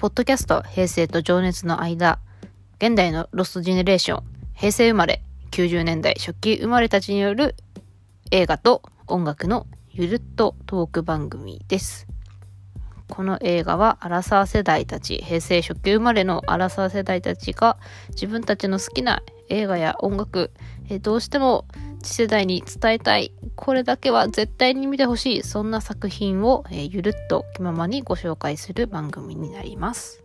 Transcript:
ポッドキャスト平成と情熱の間、現代のロストジェネレーション、平成生まれ、90年代初期生まれたちによる映画と音楽のゆるっとトーク番組です。この映画はアラサー世代たち、平成初期生まれのアラサー世代たちが自分たちの好きな映画や音楽、えどうしても次世代に伝えたい、これだけは絶対に見てほしい、そんな作品を、えゆるっと気ままにご紹介する番組になります。